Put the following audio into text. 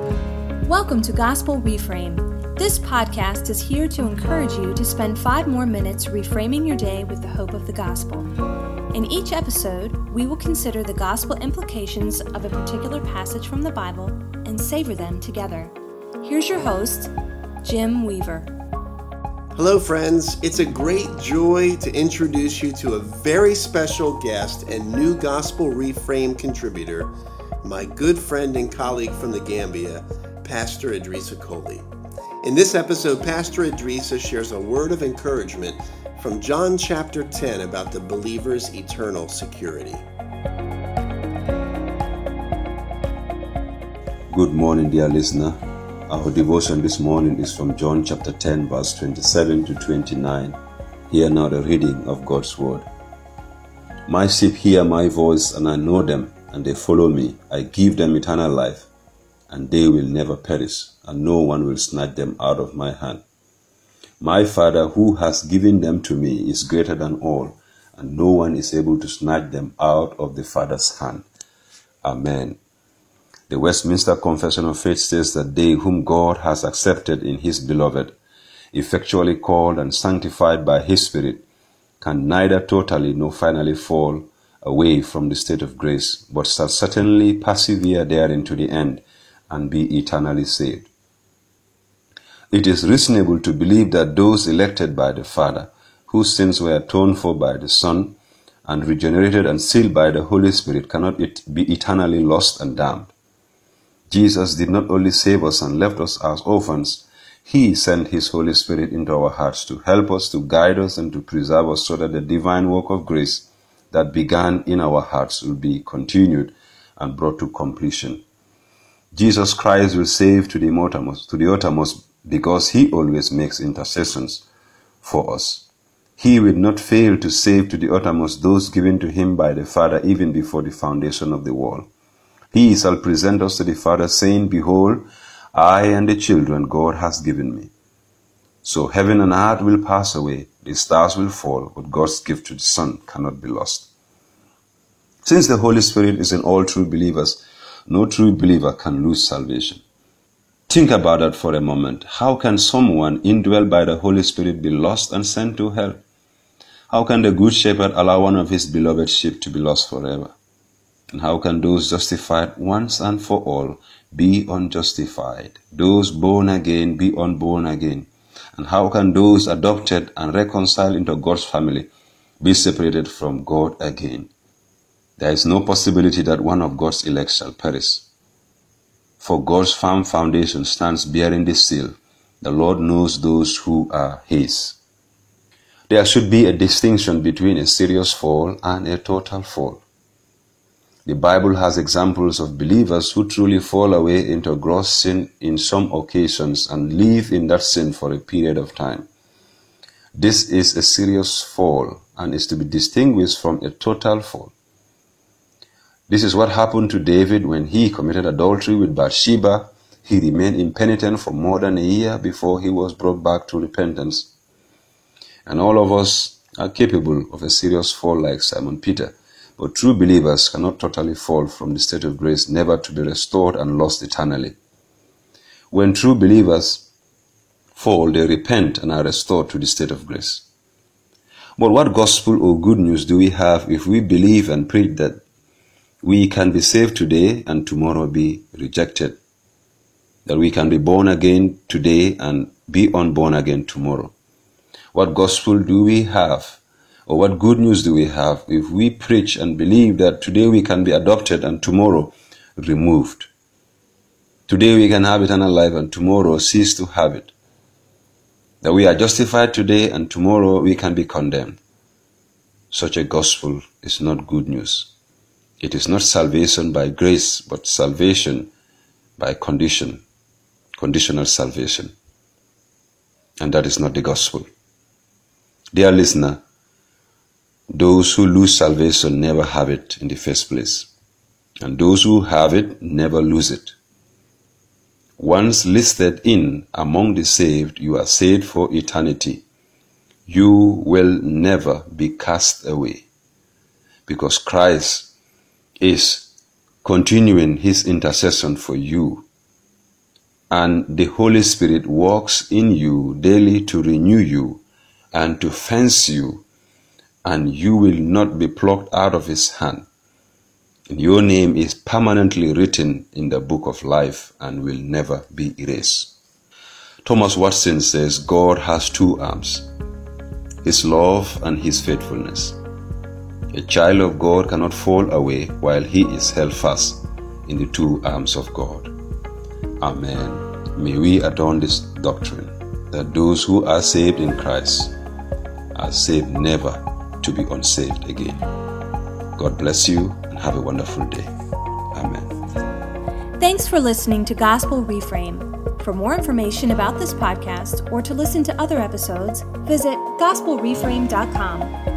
Welcome to Gospel Reframe. This podcast is here to encourage you to spend five more minutes reframing your day with the hope of the gospel. In each episode, we will consider the gospel implications of a particular passage from the Bible and savor them together. Here's your host, Jim Weaver. Hello, friends. It's a great joy to introduce you to a very special guest and new Gospel Reframe contributor, my good friend and colleague from the Gambia, Pastor Idrissa Coley. In this episode, Pastor Idrissa shares a word of encouragement from John chapter 10 about the believer's eternal security. Good morning, dear listener. Our devotion this morning is from John chapter 10, verse 27 to 29. Hear now the reading of God's word. My sheep hear my voice, and I know them, and they follow me. I give them eternal life, and they will never perish, and no one will snatch them out of my hand. My Father, who has given them to me, is greater than all, and no one is able to snatch them out of the Father's hand. Amen. The Westminster Confession of Faith says that they whom God has accepted in His beloved, effectually called and sanctified by His Spirit, can neither totally nor finally fall away from the state of grace, but shall certainly persevere therein to the end and be eternally saved. It is reasonable to believe that those elected by the Father, whose sins were atoned for by the Son, and regenerated and sealed by the Holy Spirit, cannot be eternally lost and damned. Jesus did not only save us and left us as orphans, He sent His Holy Spirit into our hearts to help us, to guide us, and to preserve us so that the divine work of grace that began in our hearts will be continued and brought to completion. Jesus Christ will save to the uttermost, to the uttermost because He always makes intercessions for us. He will not fail to save to the uttermost those given to Him by the Father even before the foundation of the world. He shall present us to the Father, saying, Behold, I and the children God has given me. So heaven and earth will pass away, the stars will fall, but God's gift to the Son cannot be lost. Since the Holy Spirit is in all true believers, no true believer can lose salvation. Think about that for a moment. How can someone indwelt by the Holy Spirit be lost and sent to hell? How can the Good Shepherd allow one of his beloved sheep to be lost forever? And how can those justified once and for all be unjustified? Those born again be unborn again? And how can those adopted and reconciled into God's family be separated from God again? There is no possibility that one of God's elect shall perish. For God's firm foundation stands bearing this seal. The Lord knows those who are His. There should be a distinction between a serious fall and a total fall. The Bible has examples of believers who truly fall away into gross sin in some occasions and live in that sin for a period of time. This is a serious fall and is to be distinguished from a total fall. This is what happened to David when he committed adultery with Bathsheba. He remained impenitent for more than a year before he was brought back to repentance. And all of us are capable of a serious fall like Simon Peter. But true believers cannot totally fall from the state of grace, never to be restored and lost eternally. When true believers fall, they repent and are restored to the state of grace. But what gospel or good news do we have if we believe and preach that we can be saved today and tomorrow be rejected? That we can be born again today and be unborn again tomorrow? What gospel do we have or what good news do we have if we preach and believe that today we can be adopted and tomorrow removed? Today we can have eternal life and tomorrow cease to have it. That we are justified today and tomorrow we can be condemned. Such a gospel is not good news. It is not salvation by grace, but salvation by condition, conditional salvation. And that is not the gospel. Dear listener, those who lose salvation never have it in the first place, and those who have it never lose it. Once listed in among the saved, you are saved for eternity. You will never be cast away because Christ is continuing his intercession for you and the Holy Spirit works in you daily to renew you and to fence you, and you will not be plucked out of his hand. And your name is permanently written in the book of life and will never be erased. Thomas Watson says God has two arms His love and His faithfulness. A child of God cannot fall away while he is held fast in the two arms of God. Amen. May we adorn this doctrine that those who are saved in Christ are saved never to be unsaved again. God bless you and have a wonderful day. Amen. Thanks for listening to Gospel Reframe. For more information about this podcast or to listen to other episodes, visit gospelreframe.com.